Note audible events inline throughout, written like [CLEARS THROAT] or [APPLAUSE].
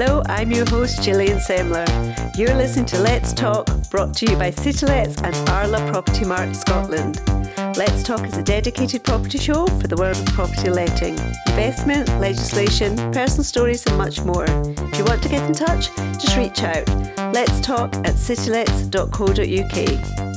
Hello, I'm your host Gillian Semler. You're listening to Let's Talk, brought to you by CityLets and Arla Property Mart Scotland. Let's Talk is a dedicated property show for the world of property letting, investment, legislation, personal stories, and much more. If you want to get in touch, just reach out. Let's talk at citylets.co.uk.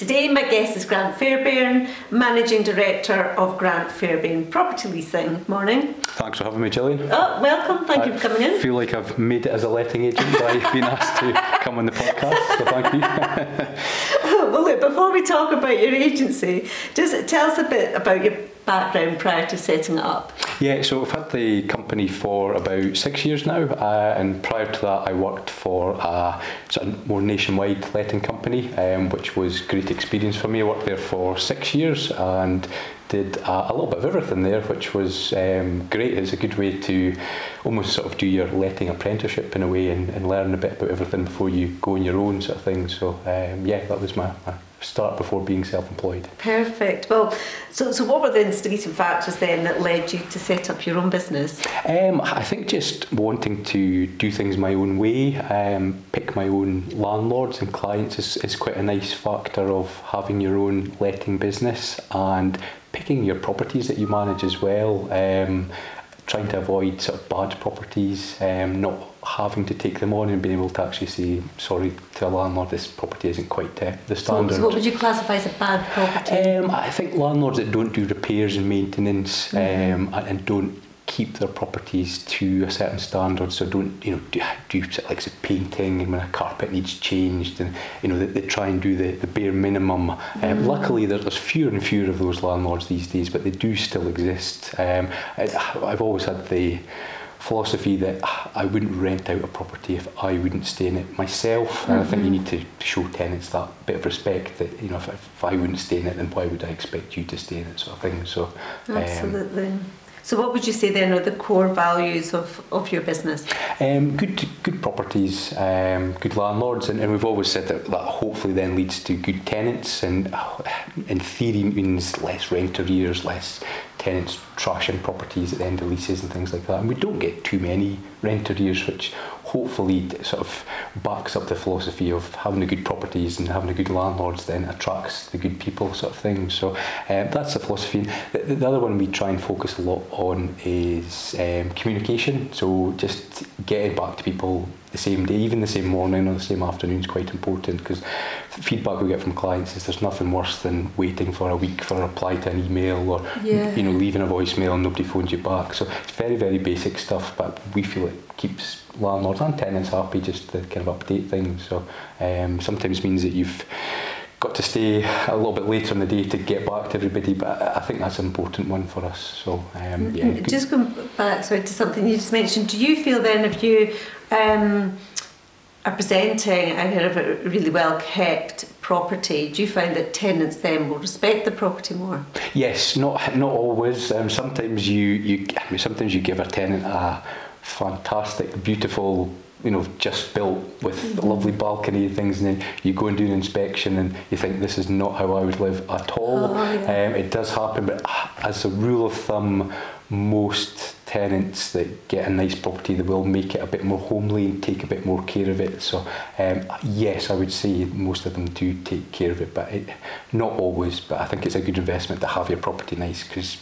Today, my guest is Grant Fairbairn, Managing Director of Grant Fairbairn Property Leasing. Morning. Thanks for having me, Gillian. Oh, welcome. Thank I you for coming in. I feel like I've made it as a letting agent by [LAUGHS] being asked to come on the podcast, so thank you. [LAUGHS] well, look, before we talk about your agency, just tell us a bit about your background prior to setting it up. Yeah, so I've had the company for about six years now, uh, and prior to that, I worked for a sort of more nationwide letting company, um, which was great experience for me. I worked there for six years and did a, a little bit of everything there, which was um, great. It's a good way to almost sort of do your letting apprenticeship in a way and, and learn a bit about everything before you go on your own sort of thing. So um, yeah, that was my, my start before being self-employed. Perfect. Well, so so what were the instigating factors then that led you to set up your own business? Um, I think just wanting to do things my own way, um, pick my own landlords and clients is, is quite a nice factor of having your own letting business and picking your properties that you manage as well. Um, trying to avoid sort of bad properties, um, not having to take them on and being able to actually say sorry to a landlord this property isn't quite uh, the standard. So, what would you classify as a bad property? Um, I think landlords that don't do repairs and maintenance mm-hmm. um, and, and don't keep their properties to a certain standard. So don't you know do, do like say painting and when a carpet needs changed, and you know they, they try and do the, the bare minimum. Um, mm. luckily, there's, there's fewer and fewer of those landlords these days, but they do still exist. Um, I, I've always had the philosophy that I wouldn't rent out a property if I wouldn't stay in it myself. Mm-hmm. And I think you need to show tenants that bit of respect that, you know, if, if I wouldn't stay in it, then why would I expect you to stay in it, sort of thing. So, Absolutely. Um, so what would you say then are the core values of, of your business? Um, good good properties, um, good landlords, and, and we've always said that that hopefully then leads to good tenants, and in theory means less rent arrears, less tenants trashing properties at the end of leases and things like that. And we don't get too many rent arrears, which hopefully sort of backs up the philosophy of having the good properties and having the good landlords then attracts the good people sort of thing. So um, that's the philosophy. The, the, other one we try and focus a lot on is um, communication. So just getting back to people the same day, even the same morning or the same afternoon is quite important because feedback we get from clients is there's nothing worse than waiting for a week for a reply to an email or yeah. you know leaving a voicemail and nobody phones you back. So it's very very basic stuff, but we feel it keeps landlords and tenants happy just to kind of update things. So um, sometimes means that you've got to stay a little bit later in the day to get back to everybody, but I think that's an important one for us. So um, yeah. Just going back sorry, to something you just mentioned, do you feel then if you um, are presenting a kind of a really well kept property, do you find that tenants then will respect the property more? Yes, not not always. Um, sometimes you you I mean, sometimes you give a tenant a fantastic, beautiful you know, just built with mm-hmm. a lovely balcony and things, and then you go and do an inspection and you think this is not how I would live at all. Oh, yeah. um, it does happen, but as a rule of thumb, most tenants that get a nice property, they will make it a bit more homely and take a bit more care of it. So um, yes, I would say most of them do take care of it, but it, not always. But I think it's a good investment to have your property nice because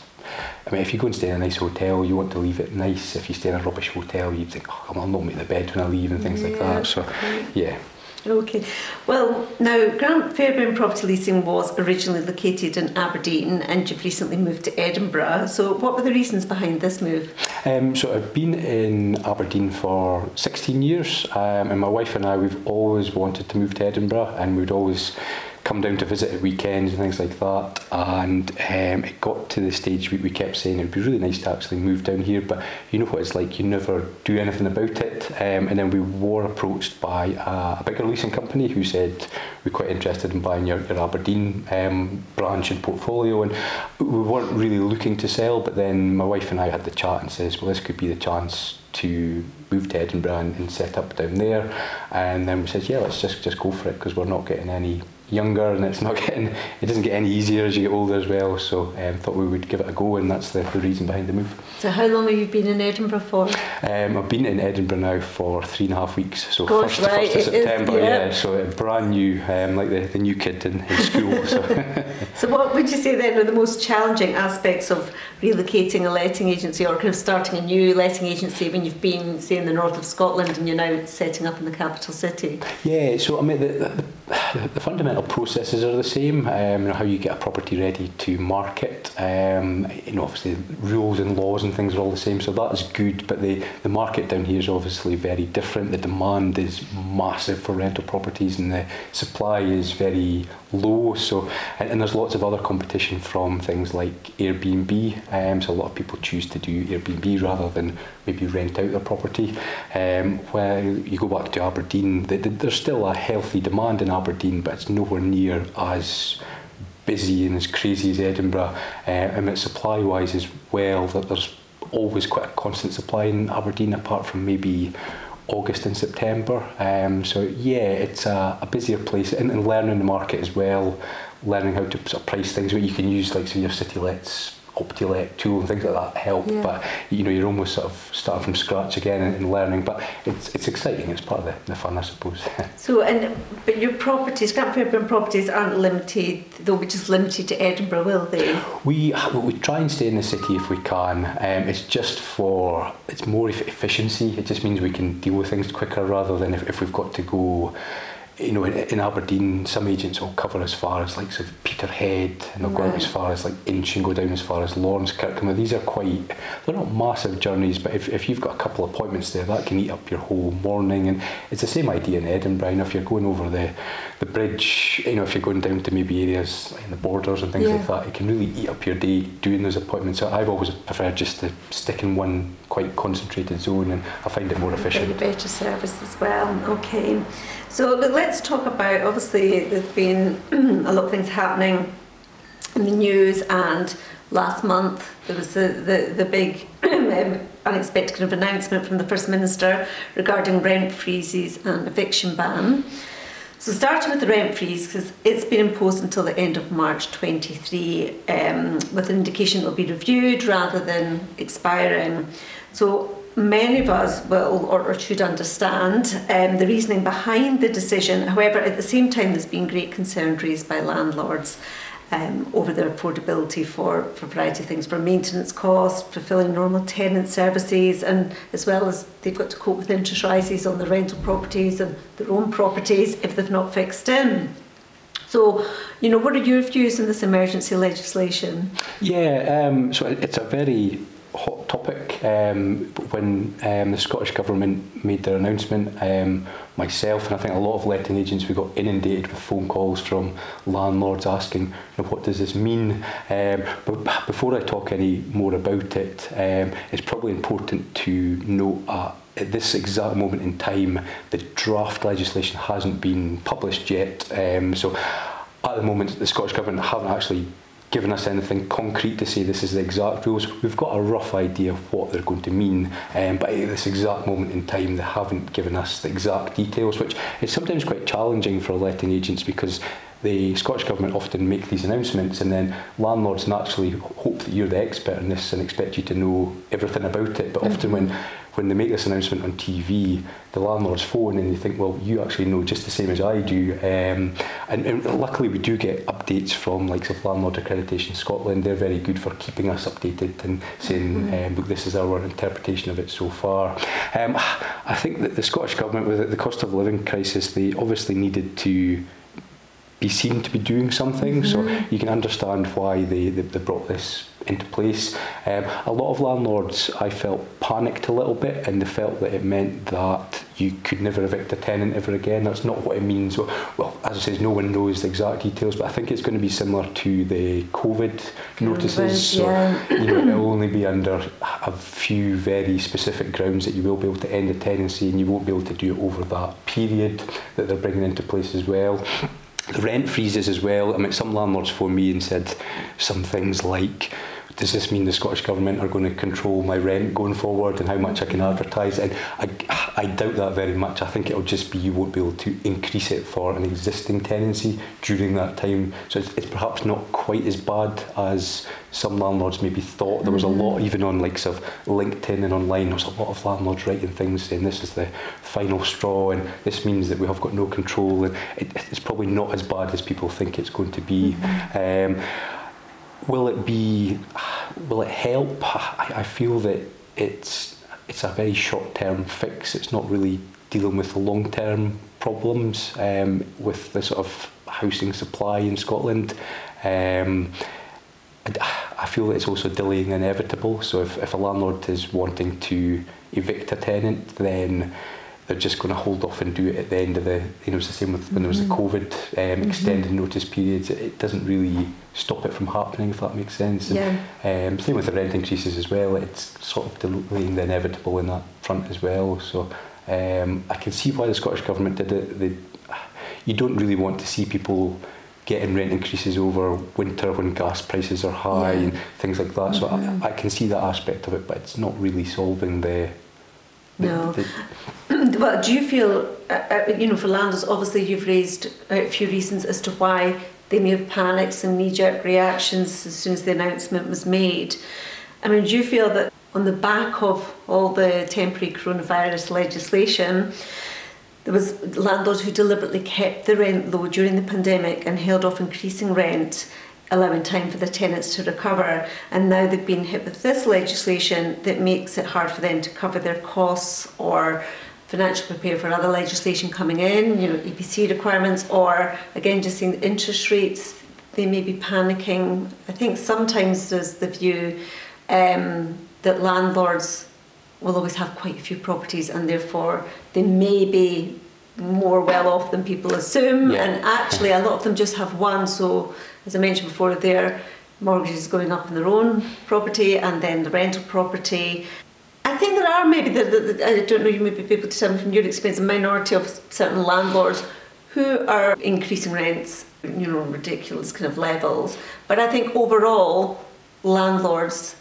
I mean, if you go and stay in a nice hotel, you want to leave it nice. If you stay in a rubbish hotel, you think, oh, I'll not make the bed when I leave and things yeah. like that. So, yeah. Okay. Well, now Grant Fairbairn Property Leasing was originally located in Aberdeen and you've recently moved to Edinburgh. So, what were the reasons behind this move? Um, so, I've been in Aberdeen for 16 years, um, and my wife and I, we've always wanted to move to Edinburgh, and we'd always come down to visit at weekends and things like that. And um, it got to the stage we, we kept saying it'd be really nice to actually move down here, but you know what it's like, you never do anything about it. Um, and then we were approached by a, a bigger leasing company who said we're quite interested in buying your, your Aberdeen um, branch and portfolio. And we weren't really looking to sell, but then my wife and I had the chat and says, well, this could be the chance to move to Edinburgh and, and set up down there. And then we said, yeah, let's just just go for it because we're not getting any younger and it's not [LAUGHS] getting it doesn't get any easier as you get older as well so um, thought we would give it a go and that's the, the reason behind the move so how long have you been in Edinburgh for um, I've been in Edinburgh now for three and a half weeks so Gosh, first, right, first of September is, yeah. yeah. so brand new um, like the, the new kid in, in school so. [LAUGHS] [LAUGHS] so what would you say then are the most challenging aspects of relocating a letting agency or kind of starting a new letting agency when you've been say in the north of Scotland and you're now setting up in the capital city yeah so I mean the, the, the fundamental processes are the same. Um, you know, how you get a property ready to market. Um, you know, obviously rules and laws and things are all the same, so that's good. But the the market down here is obviously very different. The demand is massive for rental properties, and the supply is very low. So, and, and there's lots of other competition from things like Airbnb. Um, so a lot of people choose to do Airbnb rather than maybe rent out their property. Um, where you go back to Aberdeen, the, the, there's still a healthy demand in Aberdeen, but it's nowhere near as busy and as crazy as Edinburgh. Uh, and supply wise as well, that there's always quite a constant supply in Aberdeen, apart from maybe August and September. Um, so yeah, it's a, a busier place and, and learning the market as well, learning how to sort of price things. What you can use like so your CityLets OptiLet tool and things like that help. Yeah. But you know, you're almost sort of starting from scratch again and, and learning. But it's it's exciting. It's part of the, the fun, I suppose. [LAUGHS] so, and but your properties, Grant Fairbairn properties, aren't limited. They'll be just limited to Edinburgh, will they? We we try and stay in the city if we can. Um, it's just for it's more efficiency. It just means we can deal with things quicker rather than if, if we've got to go you know, in, in Aberdeen, some agents will cover as far as like sort of Peterhead, and they'll right. go out as far as like Insch and go down as far as Laurencekirk. Now, these are quite, they're not massive journeys, but if, if you've got a couple of appointments there, that can eat up your whole morning. And it's the same idea in Edinburgh. Know, if you're going over the, the bridge, you know, if you're going down to maybe areas like in the borders and things yeah. like that, it can really eat up your day doing those appointments. So I've always preferred just to stick in one quite concentrated zone, and I find it more efficient. Better service as well. Okay. So let's talk about obviously there's been [CLEARS THROAT] a lot of things happening in the news and last month there was the, the, the big [CLEARS THROAT] um, unexpected kind of announcement from the First Minister regarding rent freezes and eviction ban. So starting with the rent freeze, because it's been imposed until the end of March 23 um, with an indication it will be reviewed rather than expiring. So many of us will or, or should understand um, the reasoning behind the decision. However, at the same time, there's been great concern raised by landlords. Um, over their affordability for, for a variety of things, for maintenance costs, fulfilling normal tenant services, and as well as they've got to cope with interest rises on their rental properties and their own properties if they've not fixed in. So, you know, what are your views on this emergency legislation? Yeah, um, so it's a very hot topic um, when um, the Scottish Government made their announcement. Um, myself and I think a lot of letting agents, we got inundated with phone calls from landlords asking, you know, what does this mean? Um, but before I talk any more about it, um, it's probably important to note uh, at this exact moment in time, the draft legislation hasn't been published yet. Um, so at the moment, the Scottish Government haven't actually given us anything concrete to say this is the exact rules. We've got a rough idea of what they're going to mean, um, but at this exact moment in time, they haven't given us the exact details, which is sometimes quite challenging for letting agents because the Scottish Government often make these announcements and then landlords naturally hope that you're the expert in this and expect you to know everything about it. But mm-hmm. often when when they make this announcement on TV, the landlords phone and they think, well, you actually know just the same as I do. Um, and, and luckily, we do get updates from likes of Landlord Accreditation Scotland. They're very good for keeping us updated and saying, mm-hmm. um, look, this is our interpretation of it so far. Um, I think that the Scottish Government, with the cost of living crisis, they obviously needed to be seen to be doing something. Mm-hmm. So you can understand why they, they, they brought this into place. Um, a lot of landlords, I felt, panicked a little bit and they felt that it meant that you could never evict a tenant ever again. That's not what it means. Well, well as I say, no one knows the exact details, but I think it's going to be similar to the COVID notices. So, yeah. you know, it'll only be under a few very specific grounds that you will be able to end a tenancy and you won't be able to do it over that period that they're bringing into place as well rent freezes as well. I mean, some landlords phoned me and said some things like, does this mean the Scottish Government are going to control my rent going forward and how much I can advertise? And I, I doubt that very much. I think it'll just be you won't be able to increase it for an existing tenancy during that time. So it's, it's perhaps not quite as bad as some landlords maybe thought. There was a lot, even on like sort of LinkedIn and online, there was a lot of landlords writing things saying this is the final straw and this means that we have got no control. And it, it's probably not as bad as people think it's going to be. Um, will it be? Will it help? I, I feel that it's it's a very short term fix. It's not really dealing with the long term problems um, with the sort of housing supply in Scotland. Um, I feel it's also delaying the inevitable. So if, if a landlord is wanting to evict a tenant, then they're just going to hold off and do it at the end of the, you know, it's the same with when there was the mm-hmm. COVID um, mm-hmm. extended notice periods. It, it doesn't really stop it from happening, if that makes sense. And, yeah. Um, same with the rent increases as well. It's sort of delaying the inevitable in that front as well. So um, I can see why the Scottish Government did it. They, you don't really want to see people getting rent increases over winter when gas prices are high yeah. and things like that. Mm-hmm. So I, mm-hmm. I can see that aspect of it, but it's not really solving the no. well, [CLEARS THROAT] do you feel, uh, uh, you know, for landlords, obviously you've raised a few reasons as to why they may have panicked, and knee jerk reactions as soon as the announcement was made. I mean, do you feel that on the back of all the temporary coronavirus legislation, there was landlords who deliberately kept the rent low during the pandemic and held off increasing rent allowing time for the tenants to recover. And now they've been hit with this legislation that makes it hard for them to cover their costs or financially prepare for other legislation coming in, you know, EPC requirements, or again, just seeing the interest rates, they may be panicking. I think sometimes there's the view um, that landlords will always have quite a few properties and therefore they may be more well off than people assume. Yeah. And actually, a lot of them just have one. So, as I mentioned before, their mortgages going up in their own property and then the rental property. I think there are maybe, the, the, the, I don't know, you may be able to tell me from your experience, a minority of certain landlords who are increasing rents, you know, ridiculous kind of levels. But I think overall, landlords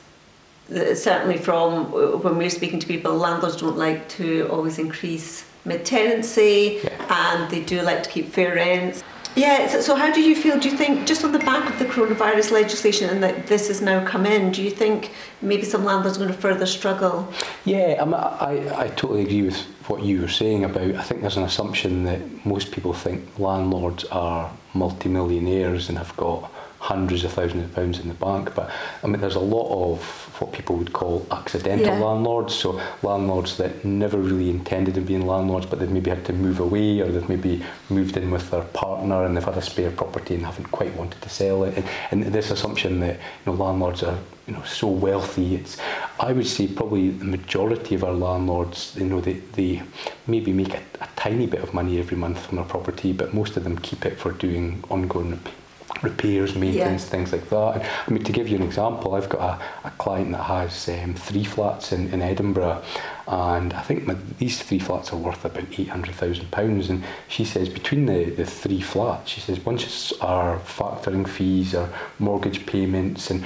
uh, certainly from uh, when we're speaking to people, landlords don't like to always increase mid tenancy yeah. and they do like to keep fair rents. Yeah, so, so, how do you feel? Do you think, just on the back of the coronavirus legislation and that this has now come in, do you think maybe some landlords are going to further struggle? Yeah, I, I, I totally agree with what you were saying about. I think there's an assumption that most people think landlords are multimillionaires and have got hundreds of thousands of pounds in the bank. But I mean, there's a lot of what people would call accidental yeah. landlords. So landlords that never really intended to be landlords, but they've maybe had to move away, or they've maybe moved in with their partner and they've had a spare property and haven't quite wanted to sell it. And, and this assumption that you know landlords are you know so wealthy. It's I would say probably the majority of our landlords, you know, they, they maybe make a, a tiny bit of money every month from their property, but most of them keep it for doing ongoing repairs, maintenance, yeah. things like that. And, I mean, to give you an example, I've got a, a client that has um, three flats in, in Edinburgh, and I think my, these three flats are worth about £800,000. And she says between the, the three flats, she says once our factoring fees, our mortgage payments, and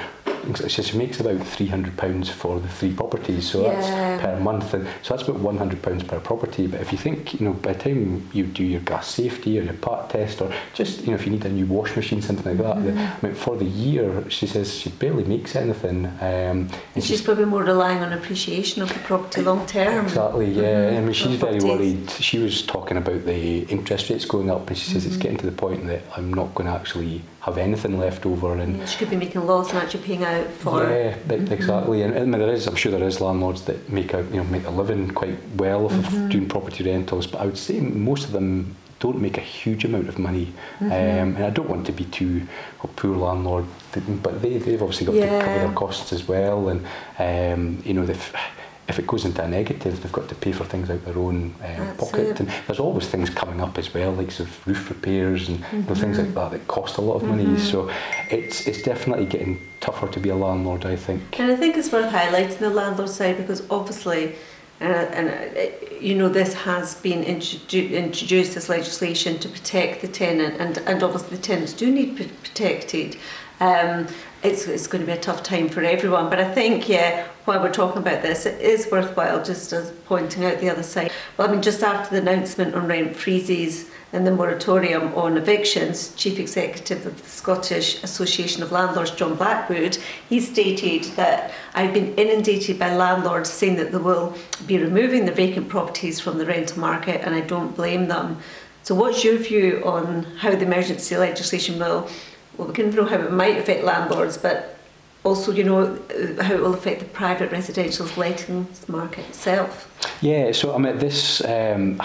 she makes about £300 for the three properties, so yeah. that's per month. And so that's about £100 per property. But if you think, you know, by the time you do your gas safety or your PAT test, or just, you know, if you need a new wash machine, something like that, mm. I mean, for the year, she says she barely makes anything. Um, and she's, she's, probably more relying on appreciation of the property long term. Exactly, yeah. Mm-hmm. I mean, she's very worried. She was talking about the interest rates going up, and she says mm-hmm. it's getting to the point that I'm not going to actually have anything left over. And yeah, she could be making loss and actually paying out for. Yeah, mm-hmm. exactly. And, and, there is, I'm sure there is landlords that make a you know make a living quite well off mm-hmm. of doing property rentals, but I would say most of them don't make a huge amount of money. Mm-hmm. Um, and I don't want to be too a poor landlord, but they they've obviously got yeah. to cover their costs as well, and um, you know they've if it goes into a negative, they've got to pay for things out of their own um, pocket. It. And there's always things coming up as well, like sort of roof repairs and mm-hmm. you know, things like mm-hmm. that that cost a lot of money. Mm-hmm. So it's it's definitely getting tougher to be a landlord, I think. And I think it's worth highlighting the landlord side because obviously. Uh, and uh, you know this has been introdu- introduced as legislation to protect the tenant, and, and obviously the tenants do need p- protected. Um, it's, it's going to be a tough time for everyone. But I think, yeah, while we're talking about this, it is worthwhile just as pointing out the other side. Well, I mean, just after the announcement on rent freezes and the moratorium on evictions, Chief Executive of the Scottish Association of Landlords, John Blackwood, he stated that I've been inundated by landlords saying that they will be removing the vacant properties from the rental market, and I don't blame them. So, what's your view on how the emergency legislation will? Well, we can know how it might affect landlords, but also, you know, how it will affect the private residential lettings market itself. Yeah, so I mean, this um,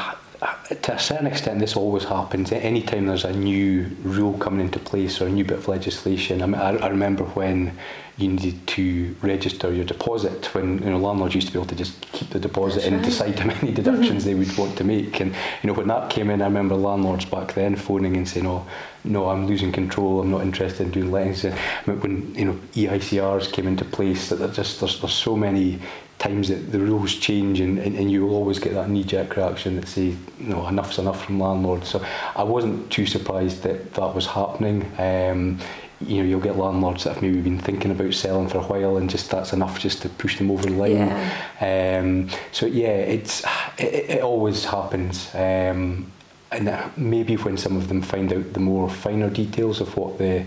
to a certain extent, this always happens. Anytime there's a new rule coming into place or a new bit of legislation, I, mean, I, I remember when you needed to register your deposit when you know landlords used to be able to just keep the deposit That's and right. decide how many deductions they would want to make. And you know when that came in, I remember landlords back then phoning and saying, "Oh, no, I'm losing control. I'm not interested in doing lettings." And when you know EICRs came into place, that just there's, there's so many times that the rules change and, and, and you'll always get that knee-jerk reaction that say, no, enough's enough from landlords. So I wasn't too surprised that that was happening. Um, you know, you'll get landlords that have maybe been thinking about selling for a while and just that's enough just to push them over the line. Yeah. Um, so yeah, it's it, it always happens. Um, and maybe when some of them find out the more finer details of what the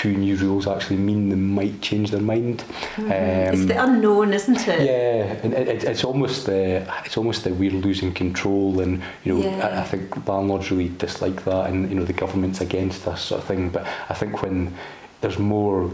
two new rules actually mean they might change their mind. Mm-hmm. Um, it's the unknown, isn't it? Yeah, and it, it, it's almost the it's almost the we're losing control, and you know yeah. I, I think landlords really dislike that, and you know the government's against us sort of thing. But I think when there's more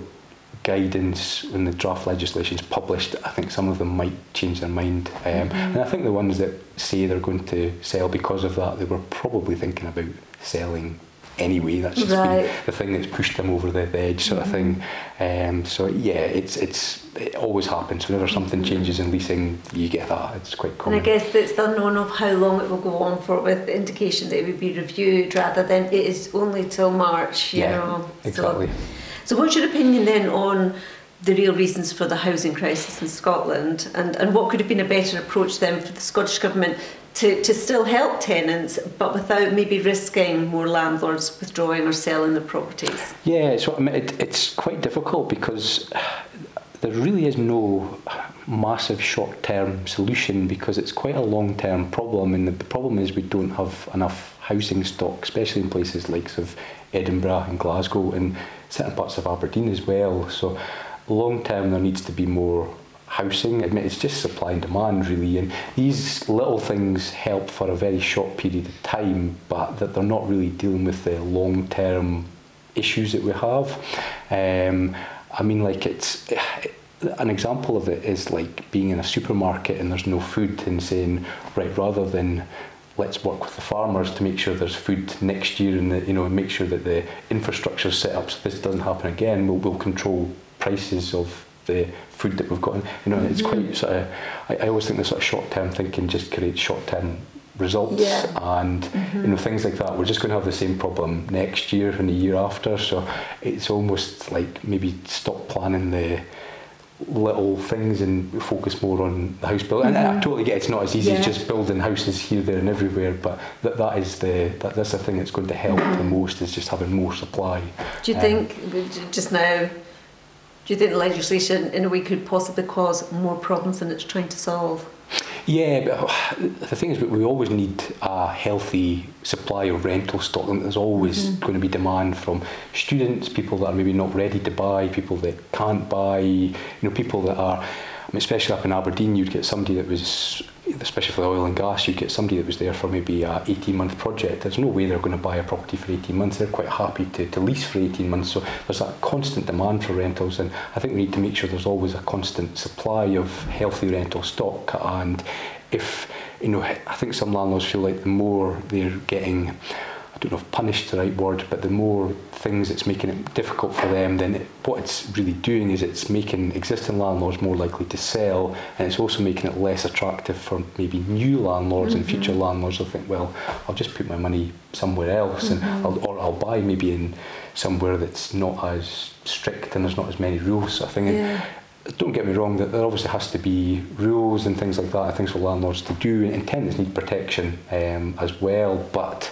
guidance when the draft legislation is published, I think some of them might change their mind. Um, mm-hmm. And I think the ones that say they're going to sell because of that, they were probably thinking about selling anyway. That's just right. been the thing that's pushed them over the, the edge, sort mm-hmm. of thing. Um, so yeah, it's it's it always happens whenever something changes in leasing. You get that. It's quite common. And I guess it's the unknown of how long it will go on for, with the indication that it would be reviewed rather than it is only till March. You yeah, know, exactly. So, so what's your opinion then on? the real reasons for the housing crisis in Scotland and, and what could have been a better approach then for the Scottish Government to, to still help tenants, but without maybe risking more landlords withdrawing or selling their properties? Yeah, so I mean, it, it's quite difficult because there really is no massive short term solution because it's quite a long term problem. And the, the problem is we don't have enough housing stock, especially in places like of Edinburgh and Glasgow and certain parts of Aberdeen as well. So long term, there needs to be more housing. I mean, it's just supply and demand really, and these little things help for a very short period of time, but that they're not really dealing with the long term issues that we have. Um, I mean, like it's. An example of it is like being in a supermarket and there's no food and saying, right, rather than let's work with the farmers to make sure there's food next year and you know make sure that the infrastructure is set up so this doesn't happen again. We'll, we'll control prices of the food that we've got. You know, it's mm-hmm. quite sort of. I, I always think the sort of short term thinking just creates short term results yeah. and mm-hmm. you know things like that. We're just going to have the same problem next year and the year after. So it's almost like maybe stop planning the little things and focus more on the house building. Mm-hmm. And I mm-hmm. totally get it, it's not as easy yeah. as just building houses here, there, and everywhere. But that that is the that, that's the thing that's going to help mm-hmm. the most is just having more supply. Do you um, think just now? Do you think the legislation in a way could possibly cause more problems than it's trying to solve? Yeah, but the thing is, we always need a healthy supply of rental stock. And there's always mm-hmm. going to be demand from students, people that are maybe not ready to buy, people that can't buy, you know, people that are especially up in Aberdeen, you'd get somebody that was, especially for the oil and gas, you'd get somebody that was there for maybe a 18 month project. There's no way they're going to buy a property for 18 months. They're quite happy to, to lease for 18 months. So there's that constant demand for rentals, and I think we need to make sure there's always a constant supply of healthy rental stock. And if, you know, I think some landlords feel like the more they're getting I don't know if punished the right word, but the more things it's making it difficult for them, then it, what it's really doing is it's making existing landlords more likely to sell, and it's also making it less attractive for maybe new landlords mm-hmm. and future mm-hmm. landlords. They'll think, well, I'll just put my money somewhere else, mm-hmm. and I'll, or I'll buy maybe in somewhere that's not as strict and there's not as many rules. Of thing. Yeah. Don't get me wrong, that there obviously has to be rules and things like that, and things for landlords to do, and tenants need protection um, as well, but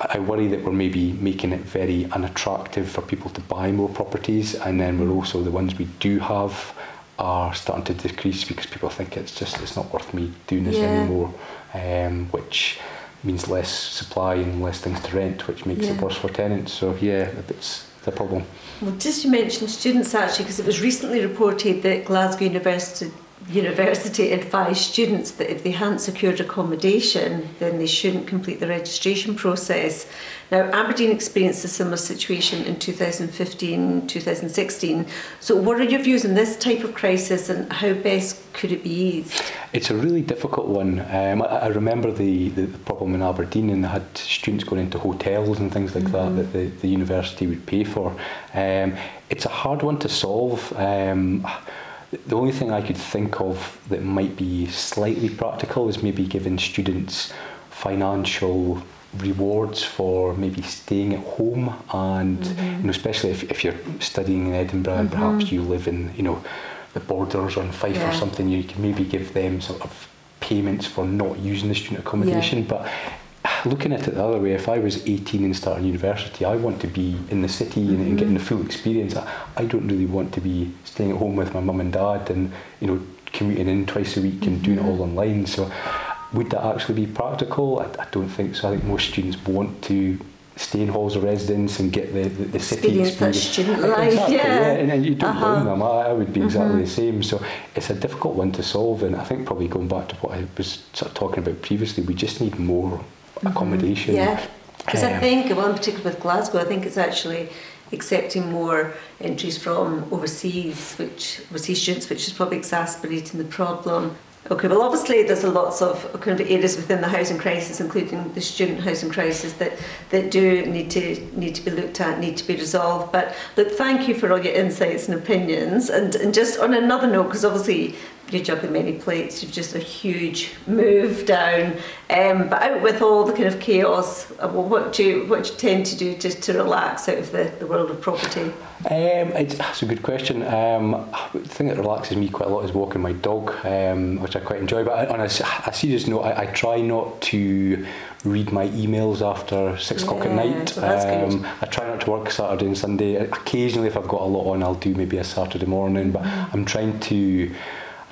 I worry that we're maybe making it very unattractive for people to buy more properties, and then we're also the ones we do have are starting to decrease because people think it's just it's not worth me doing this Yeah. anymore, um, which means less supply and less things to rent, which makes it worse for tenants. So yeah, it's the problem. Well, just you mentioned students actually, because it was recently reported that Glasgow University University advised students that if they hadn't secured accommodation, then they shouldn't complete the registration process. Now, Aberdeen experienced a similar situation in 2015, 2016. So, what are your views on this type of crisis and how best could it be eased? It's a really difficult one. Um, I, I remember the, the, problem in Aberdeen, and they had students going into hotels and things like that that the, the university would pay for. Um, it's a hard one to solve. Um, the only thing I could think of that might be slightly practical is maybe giving students financial rewards for maybe staying at home and you mm-hmm. know especially if, if you're studying in Edinburgh and perhaps mm-hmm. you live in you know the borders on Fife or something you can maybe give them sort of payments for not using the student accommodation. But looking at it the other way if I was 18 and starting university I want to be in the city and, and getting the full experience I, I don't really want to be staying at home with my mum and dad and you know commuting in twice a week and doing it all online so would that actually be practical? I, I don't think so. I think most students want to stay in halls of residence and get the, the, the city Experience that student life, Exactly, yeah. And, and you don't Uh-huh. blame them. I, I would be exactly the same. So it's a difficult one to solve. And I think probably going back to what I was sort of talking about previously, we just need more accommodation. Yeah, because I Um, think, well, in particular with Glasgow, I think it's actually accepting more entries from overseas, which overseas students, which is probably exacerbating the problem. Okay, well, obviously there's a lots of kind of areas within the housing crisis, including the student housing crisis, that that do need to need to be looked at, need to be resolved. But look, thank you for all your insights and opinions. And and just on another note, because obviously you're juggling many plates, you've just a huge move down. Um, but out with all the kind of chaos, uh, well, what do you what do you tend to do just to relax out of the, the world of property? Um, it's, that's a good question. Um, the thing that relaxes me quite a lot is walking my dog, um, which I quite enjoy. But on a, a serious note, I, I try not to read my emails after six o'clock at night. so um, I try not to work Saturday and Sunday. Occasionally, if I've got a lot on, I'll do maybe a Saturday morning. But Mm-hmm. I'm trying to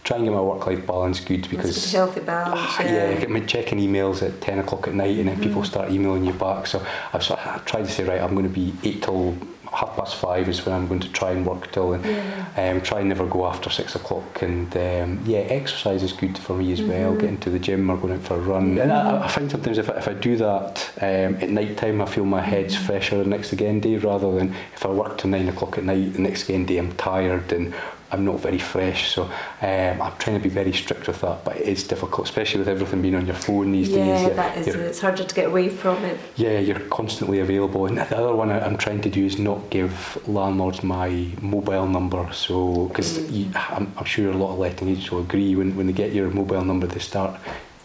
try and get my work-life balance good because healthy balance. Ah, yeah, get me checking emails at 10 o'clock at night and then people Mm-hmm. start emailing you back. So I've sort of tried to say, right, I'm going to be 8 till half past 5 is when I'm going to try and work till and um, try and never go after 6 o'clock. And um, yeah, exercise is good for me as well, Mm-hmm. getting to the gym or going out for a run. And I, I find sometimes if I, if I do that um, at night time, I feel my head's Mm-hmm. fresher the next again day rather than if I work till 9 o'clock at night, the next again day I'm tired and I'm not very fresh, so um, I'm trying to be very strict with that. But it is difficult, especially with everything being on your phone these days. Yeah, that is It's harder to get away from it. yeah, you're constantly available. And the other one I'm trying to do is not give landlords my mobile number. So, because I'm, I'm sure a lot of letting agents will agree when, when they get your mobile number, they start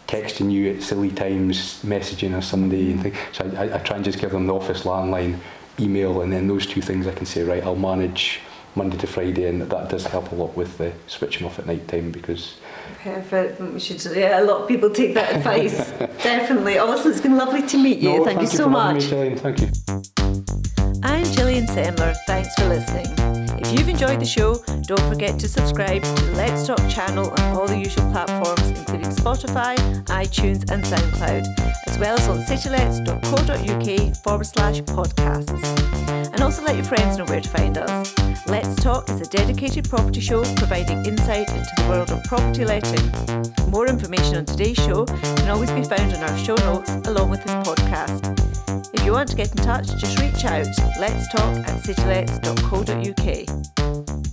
texting you at silly times, messaging or Sunday and things. So I, I, I try and just give them the office landline, email, and then those two things I can say, right, I'll manage Monday to Friday, and that does help a lot with the switching off at night time because Perfect. We should. Yeah, a lot of people take that advice. [LAUGHS] Definitely. Oh, it's been lovely to meet you. No, thank, you so for having much. Me, Gillian. Thank you. I'm Gillian Semler. Thanks for listening. If you've enjoyed the show, don't forget to subscribe to the Let's Talk channel on all the usual platforms, including Spotify, iTunes, and SoundCloud, as well as on citylets.co.uk forward slash podcasts. And also let your friends know where to find us. Let's Talk is a dedicated property show providing insight into the world of property letting. More information on today's show can always be found in our show notes along with this podcast. If you want to get in touch, just reach out. Let's talk at citylets.co.uk.